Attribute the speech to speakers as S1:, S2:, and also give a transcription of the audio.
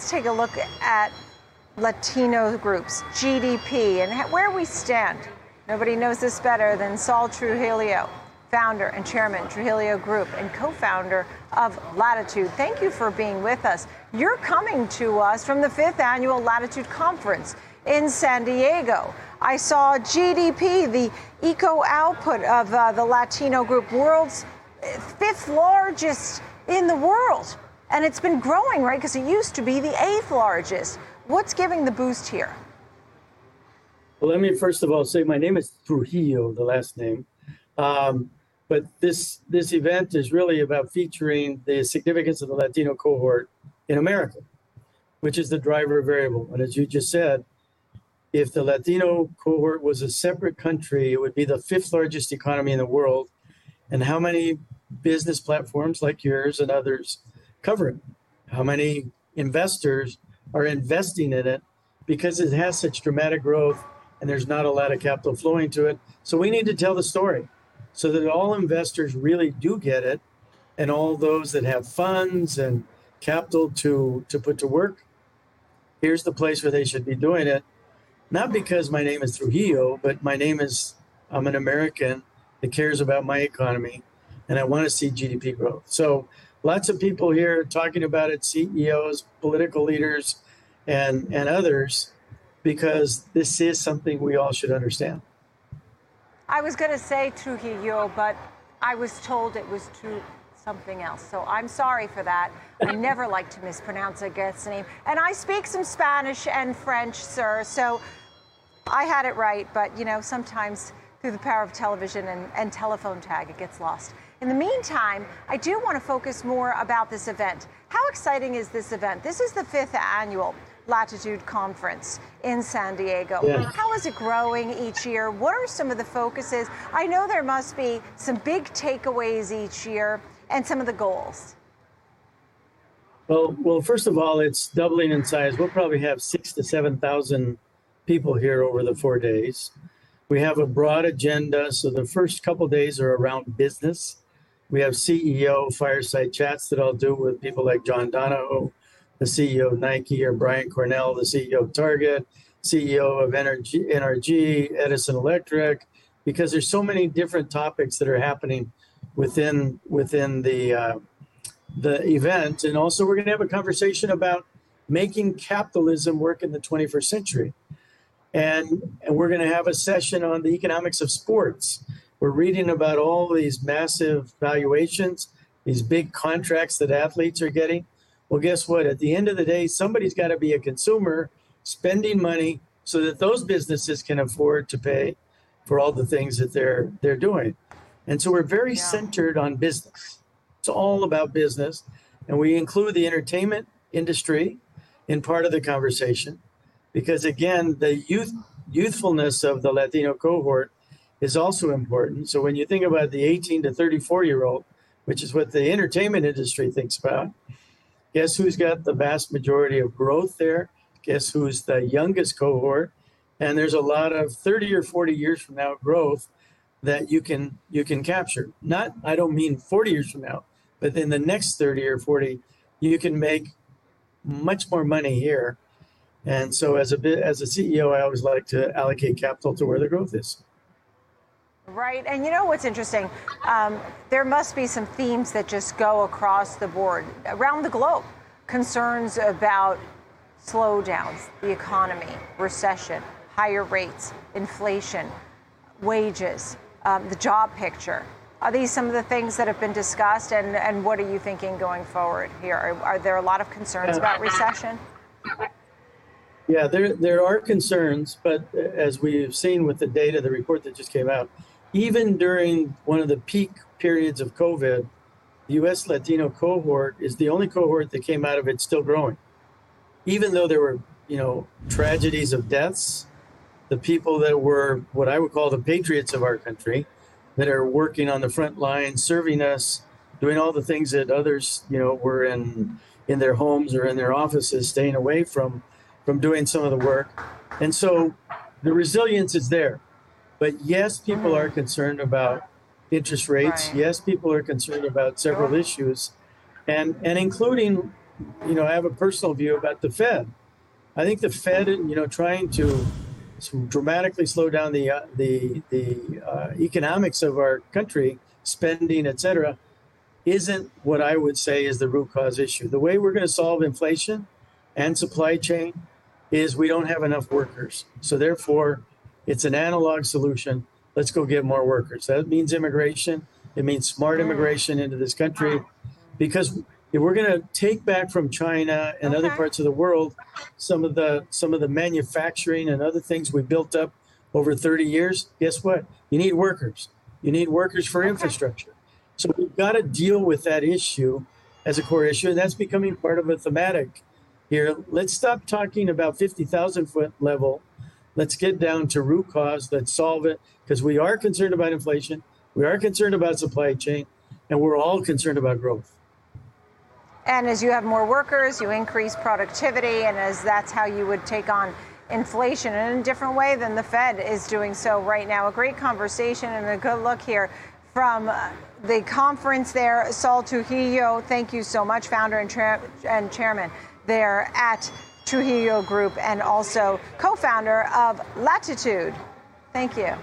S1: let's take a look at Latino groups, GDP, and where we stand. Nobody knows this better than Sol Trujillo, founder and chairman, Trujillo Group, and co founder of Latitude. Thank you for being with us. You're coming to us from the fifth annual Latitude Conference in San Diego. I saw GDP, the eco output of uh, the Latino group, world's fifth largest in the world. And it's been growing, right? Because it used to be the eighth largest. What's giving the boost here?
S2: Well, let me first of all say my name is Trujillo, the last name. Um, but this this event is really about featuring the significance of the Latino cohort in America, which is the driver variable. And as you just said, if the Latino cohort was a separate country, it would be the fifth largest economy in the world. And how many business platforms like yours and others cover it? How many investors are investing in it because it has such dramatic growth and there's not a lot of capital flowing to it? So we need to tell the story so that all investors really do get it and all those that have funds and capital to to put to work here's the place where they should be doing it not because my name is Trujillo, but my name is, I'm an American that cares about my economy and I want to see GDP growth. So lots of people here talking about it, CEOs, political leaders, and, and others, because this is something we all should understand.
S1: I was going to say Trujillo, but I was told it was true something else. So I'm sorry for that. I never like to mispronounce a guest's name. And I speak some Spanish and French, sir. So I had it right, but you know, sometimes through the power of television and, and telephone tag, it gets lost. In the meantime, I do want to focus more about this event. How exciting is this event? This is the fifth annual Latitude Conference in San Diego. Yeah. How is it growing each year? What are some of the focuses? I know there must be some big takeaways each year and some of the goals.
S2: Well, well, first of all, it's doubling in size. We'll probably have six to seven thousand people here over the four days. We have a broad agenda. So the first couple days are around business. We have CEO fireside chats that I'll do with people like John Donahoe, the CEO of Nike, or Brian Cornell, the CEO of Target, CEO of Energy, NRG, Edison Electric, because there's so many different topics that are happening within within the uh, the event. And also, we're going to have a conversation about making capitalism work in the 21st century and, and we're going to have a session on the economics of sports. We're reading about all these massive valuations, these big contracts that athletes are getting. Well, guess what? At the end of the day, somebody's got to be a consumer spending money so that those businesses can afford to pay for all the things that they're they're doing. And so we're very yeah. centered on business. It's all about business, and we include the entertainment industry in part of the conversation because again, the youth youthfulness of the Latino cohort is also important. So when you think about the 18 to 34 year old, which is what the entertainment industry thinks about, guess who's got the vast majority of growth there? Guess who's the youngest cohort? And there's a lot of 30 or 40 years from now growth that you can you can capture. Not I don't mean 40 years from now, but in the next 30 or 40, you can make much more money here and so, as a bit as a CEO, I always like to allocate capital to where the growth is.
S1: Right, and you know what's interesting? Um, there must be some themes that just go across the board around the globe. Concerns about slowdowns, the economy, recession, higher rates, inflation, wages, um, the job picture. Are these some of the things that have been discussed, and, and what are you thinking going forward here? Are, are there a lot of concerns about recession?
S2: Yeah, there there are concerns, but uh, as we've seen with the data, the report that just came out, even during one of the peak periods of COVID, the U.S. Latino cohort is the only cohort that came out of it still growing, even though there were you know tragedies of deaths. The people that were what I would call the patriots of our country, that are working on the front line, serving us, doing all the things that others you know were in in their homes or in their offices, staying away from from doing some of the work. And so the resilience is there. But yes, people are concerned about interest rates. Right. Yes, people are concerned about several issues, and, and including you know, I have a personal view about the Fed. I think the Fed, you know, trying to dramatically slow down the uh, the the uh, economics of our country, spending, et cetera, isn't what I would say is the root cause issue. The way we're going to solve inflation and supply chain is we don't have enough workers. So therefore, it's an analog solution. Let's go get more workers. That means immigration. It means smart mm. immigration into this country because if we're going to take back from China and okay. other parts of the world some of the some of the manufacturing and other things we built up over 30 years, guess what? You need workers. You need workers for okay. infrastructure. So we've got to deal with that issue as a core issue, and that's becoming part of a thematic here. Let's stop talking about 50,000 foot level. Let's get down to root cause. Let's solve it because we are concerned about inflation. We are concerned about supply chain, and we're all concerned about growth.
S1: And as you have more workers, you increase productivity, and as that's how you would take on inflation in a different way than the Fed is doing so right now. A great conversation and a good look here from uh, the conference there. Sol Trujillo, thank you so much, founder and, tra- and chairman there at Trujillo Group and also co founder of Latitude. Thank you.